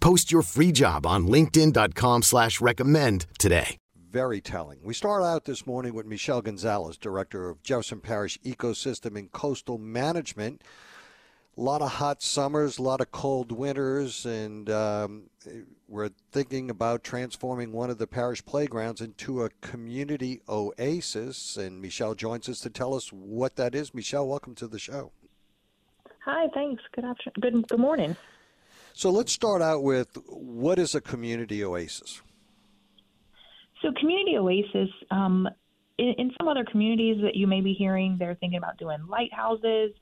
Post your free job on linkedin.com slash recommend today. Very telling. We start out this morning with Michelle Gonzales, Director of Jefferson Parish Ecosystem and Coastal Management. A lot of hot summers, a lot of cold winters, and um, we're thinking about transforming one of the parish playgrounds into a community oasis. And Michelle joins us to tell us what that is. Michelle, welcome to the show. Hi, thanks. Good afternoon. Good, good morning. So let's start out with what is a community oasis? So, community oasis, um, in, in, some other communities that you may be hearing, they're thinking about doing lighthouses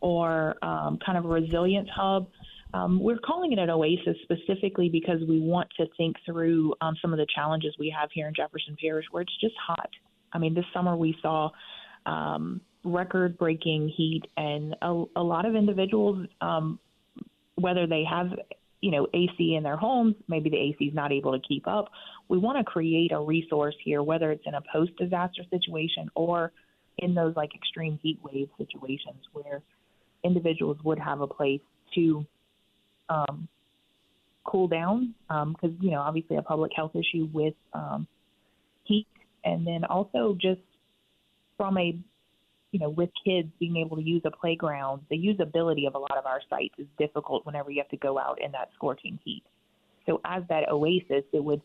or um, kind of a resilience hub. Um, we're calling it an oasis specifically because we want to think through um, some of the challenges we have here in Jefferson Parish where it's just hot. I mean, this summer we saw um, record breaking heat, and a, a, lot of individuals, um, whether they have you know AC in their homes, maybe the AC is not able to keep up. We want to create a resource here, whether it's in a post disaster situation or in those like extreme heat wave situations where individuals would have a place to um, cool down because um, you know obviously a public health issue with um, heat, and then also just from a you know with kids being able to use a playground, the usability of a lot of our sites is difficult whenever you have to go out in that scorching heat. So as that oasis, it would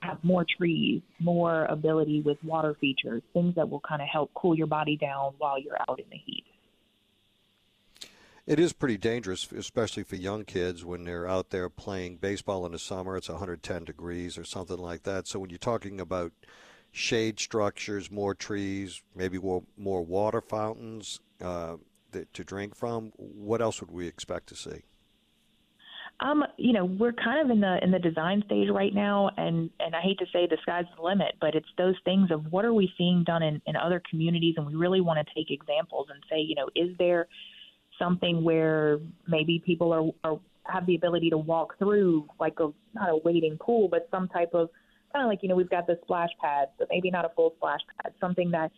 have more trees, more ability with water features, things that will kind of help cool your body down while you're out in the heat. It is pretty dangerous, especially for young kids when they're out there playing baseball in the summer. It's 110 degrees or something like that. So when you're talking about shade structures, more trees, maybe more, water fountains uh, to drink from, what else would we expect to see? Um, you know, we're kind of in the in the design stage right now, and and I hate to say the sky's the limit, but it's those things of what are we seeing done in, in other communities, and we really want to take examples and say, you know, is there something where maybe people are, are have the ability to walk through like a not a wading pool, but some type of kind of like you know we've got the splash pad, but maybe not a full splash pad, something that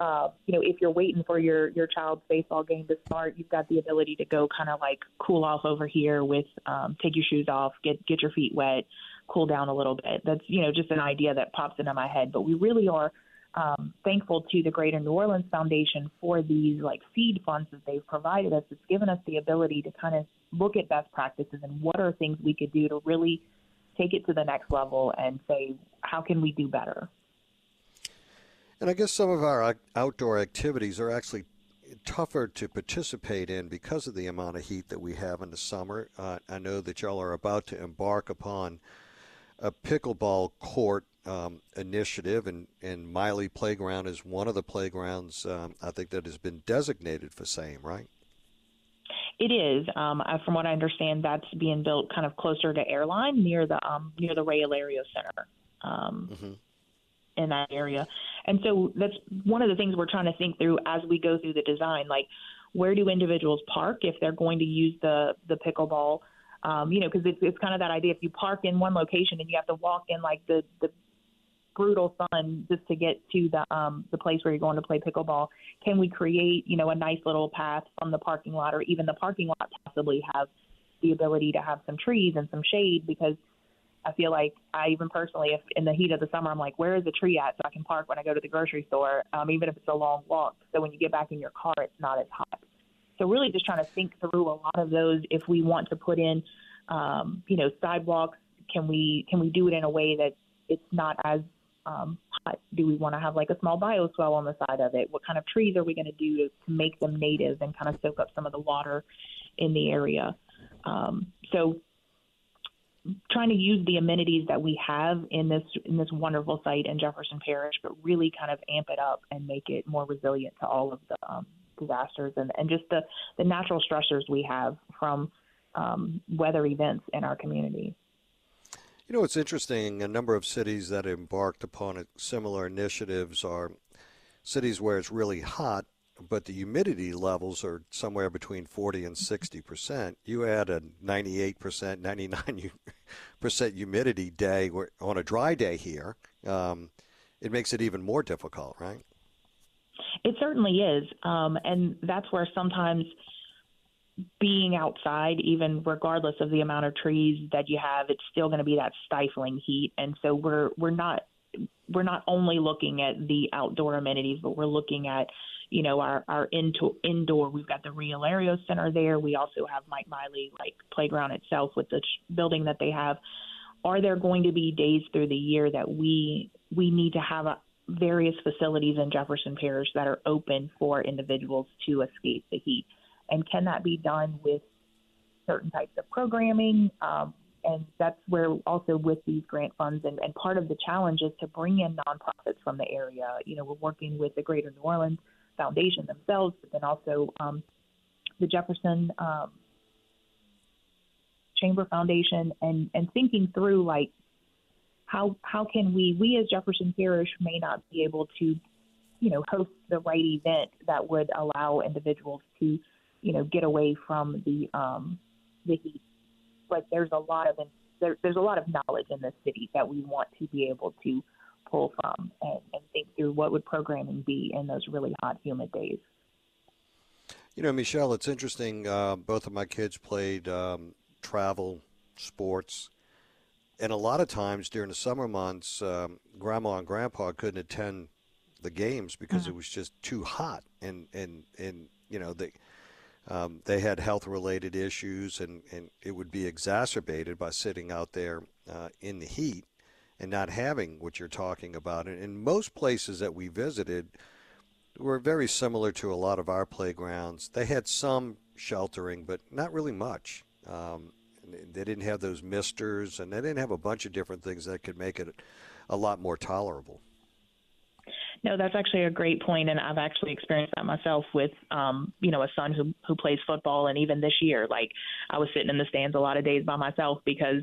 uh, you know if you're waiting for your your child's baseball game to start, you've got the ability to go kind of like cool off over here with um, take your shoes off, get get your feet wet, cool down a little bit. That's you know just an idea that pops into my head, but we really are um, thankful to the Greater New Orleans Foundation for these like seed funds that they've provided us. It's given us the ability to kind of look at best practices and what are things we could do to really take it to the next level and say how can we do better. And I guess some of our outdoor activities are actually tougher to participate in because of the amount of heat that we have in the summer. Uh, I know that y'all are about to embark upon a pickleball court um, initiative, and, and Miley Playground is one of the playgrounds um, I think that has been designated for same, right? It is. Um, from what I understand, that's being built kind of closer to airline near the um, near the Ray Alario Center. Um, mm-hmm. In that area, and so that's one of the things we're trying to think through as we go through the design. Like, where do individuals park if they're going to use the the pickleball? Um, you know, because it's, it's kind of that idea. If you park in one location and you have to walk in like the the brutal sun just to get to the um, the place where you're going to play pickleball? Can we create you know a nice little path from the parking lot or even the parking lot possibly have the ability to have some trees and some shade because I feel like I even personally, if in the heat of the summer, I'm like, where is the tree at so I can park when I go to the grocery store, um, even if it's a long walk. So when you get back in your car, it's not as hot. So really, just trying to think through a lot of those. If we want to put in, um, you know, sidewalks, can we can we do it in a way that it's not as um, do we want to have like a small bioswale on the side of it? What kind of trees are we going to do to, to make them native and kind of soak up some of the water in the area? Um, so trying to use the amenities that we have in this in this wonderful site in Jefferson Parish, but really kind of amp it up and make it more resilient to all of the um, disasters and, and just the, the natural stressors we have from um, weather events in our community. You know, it's interesting. A number of cities that embarked upon similar initiatives are cities where it's really hot, but the humidity levels are somewhere between 40 and 60 percent. You add a 98 percent, 99 percent humidity day on a dry day here, um, it makes it even more difficult, right? It certainly is, um, and that's where sometimes being outside, even regardless of the amount of trees that you have, it's still going to be that stifling heat. And so we're we're not we're not only looking at the outdoor amenities, but we're looking at you know our our indoor indoor. We've got the Rio Larios Center there. We also have Mike Miley like playground itself with the building that they have. Are there going to be days through the year that we we need to have a, various facilities in Jefferson Parish that are open for individuals to escape the heat? And can that be done with certain types of programming? Um, and that's where also with these grant funds and, and part of the challenge is to bring in nonprofits from the area. You know, we're working with the Greater New Orleans Foundation themselves, but then also um, the Jefferson um, Chamber Foundation, and and thinking through like how how can we we as Jefferson Parish may not be able to, you know, host the right event that would allow individuals to you know, get away from the um, the heat. But there's a lot of there, there's a lot of knowledge in this city that we want to be able to pull from and, and think through what would programming be in those really hot, humid days. You know, Michelle, it's interesting. Uh, both of my kids played um, travel sports, and a lot of times during the summer months, um, Grandma and Grandpa couldn't attend the games because mm-hmm. it was just too hot, and and and you know they um, they had health related issues, and, and it would be exacerbated by sitting out there uh, in the heat and not having what you're talking about. And most places that we visited, were very similar to a lot of our playgrounds. They had some sheltering, but not really much. Um, they didn't have those misters, and they didn't have a bunch of different things that could make it a lot more tolerable. No, that's actually a great point, and I've actually experienced that myself with, um, you know, a son who who plays football, and even this year, like I was sitting in the stands a lot of days by myself because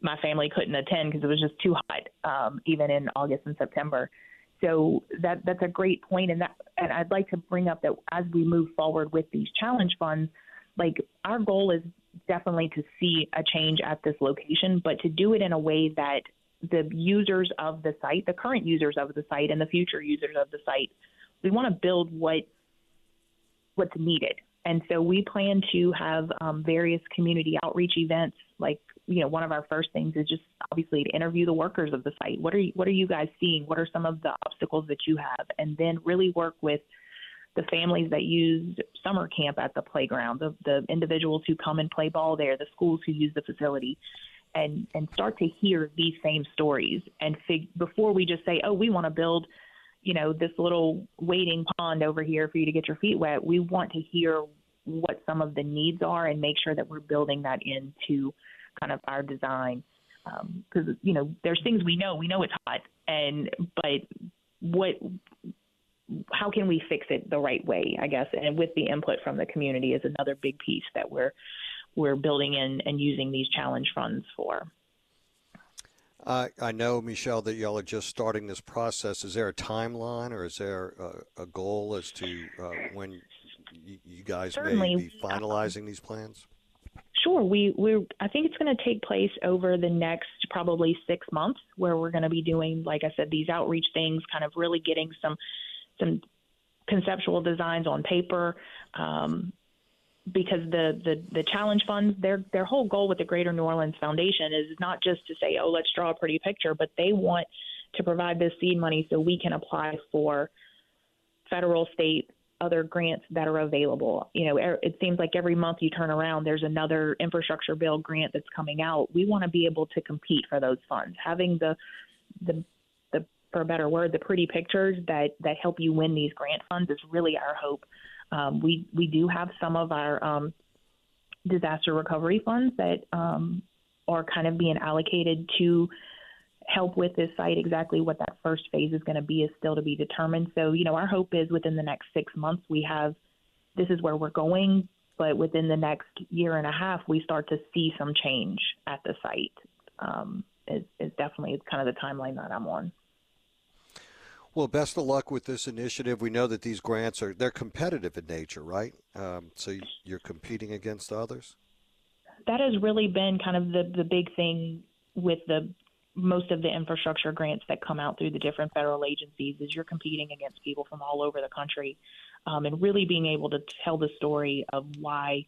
my family couldn't attend because it was just too hot, um, even in August and September. So that that's a great point, and that and I'd like to bring up that as we move forward with these challenge funds, like our goal is definitely to see a change at this location, but to do it in a way that the users of the site, the current users of the site, and the future users of the site. We want to build what what's needed, and so we plan to have um, various community outreach events. Like you know, one of our first things is just obviously to interview the workers of the site. What are you, what are you guys seeing? What are some of the obstacles that you have? And then really work with the families that use summer camp at the playground, the, the individuals who come and play ball there, the schools who use the facility, and and start to hear these same stories and fig- before we just say, oh, we want to build, you know, this little wading pond over here for you to get your feet wet. We want to hear what some of the needs are and make sure that we're building that into kind of our design because um, you know there's things we know we know it's hot and but what how can we fix it the right way i guess and with the input from the community is another big piece that we're we're building in and using these challenge funds for. Uh, I know, Michelle, that y'all are just starting this process. Is there a timeline or is there a, a goal as to uh, when you guys Certainly. may be finalizing these plans? Sure. We we I think it's going to take place over the next probably six months, where we're going to be doing, like I said, these outreach things, kind of really getting some some conceptual designs on paper, um, because the, the the challenge funds their their whole goal with the Greater New Orleans Foundation is not just to say oh let's draw a pretty picture, but they want to provide this seed money so we can apply for federal, state, other grants that are available. You know, er, it seems like every month you turn around, there's another infrastructure bill grant that's coming out. We want to be able to compete for those funds. Having the the the for a better word, the pretty pictures that that help you win these grant funds is really our hope. Um, we we do have some of our um, disaster recovery funds that um, are kind of being allocated to help with this site. Exactly what that first phase is going to be is still to be determined. So, you know, our hope is within the next six months we have this is where we're going, but within the next year and a half we start to see some change at the site. Um, is, is definitely kind of the timeline that I'm on. Well, best of luck with this initiative. We know that these grants are they're competitive in nature, right? Um, so you're competing against others. That has really been kind of the the big thing with the most of the infrastructure grants that come out through the different federal agencies is you're competing against people from all over the country, um, and really being able to tell the story of why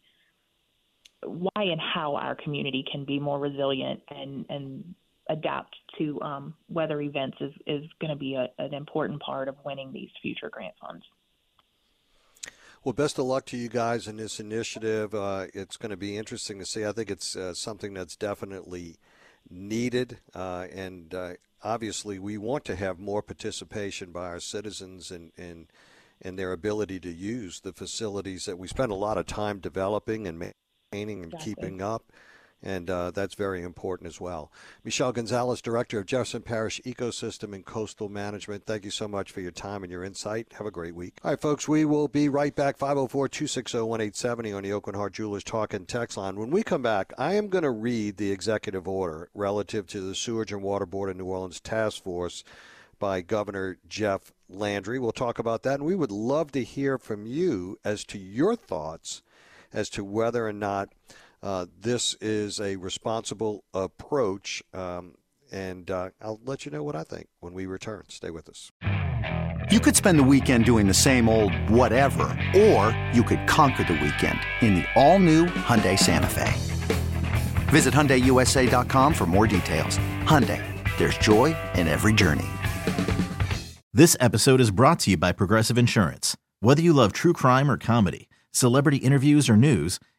why and how our community can be more resilient and and adapt to um, weather events is, is going to be a, an important part of winning these future grant funds. Well, best of luck to you guys in this initiative. Uh, it's going to be interesting to see. I think it's uh, something that's definitely needed, uh, and uh, obviously, we want to have more participation by our citizens and in, in, in, their ability to use the facilities that we spend a lot of time developing and maintaining and exactly. keeping up and uh, that's very important as well. Michelle Gonzales, Director of Jefferson Parish Ecosystem and Coastal Management, thank you so much for your time and your insight. Have a great week. All right, folks, we will be right back 504 260 1870 on the Aucoin Hart Jewelers Talk and Text line. When we come back, I am going to read the executive order relative to the Sewage and Water Board of New Orleans Task Force by Governor Jeff Landry. We'll talk about that, and we would love to hear from you as to your thoughts as to whether or not uh, this is a responsible approach, um, and uh, I'll let you know what I think when we return. Stay with us. You could spend the weekend doing the same old whatever, or you could conquer the weekend in the all-new Hyundai Santa Fe. Visit HyundaiUSA.com for more details. Hyundai, there's joy in every journey. This episode is brought to you by Progressive Insurance. Whether you love true crime or comedy, celebrity interviews or news,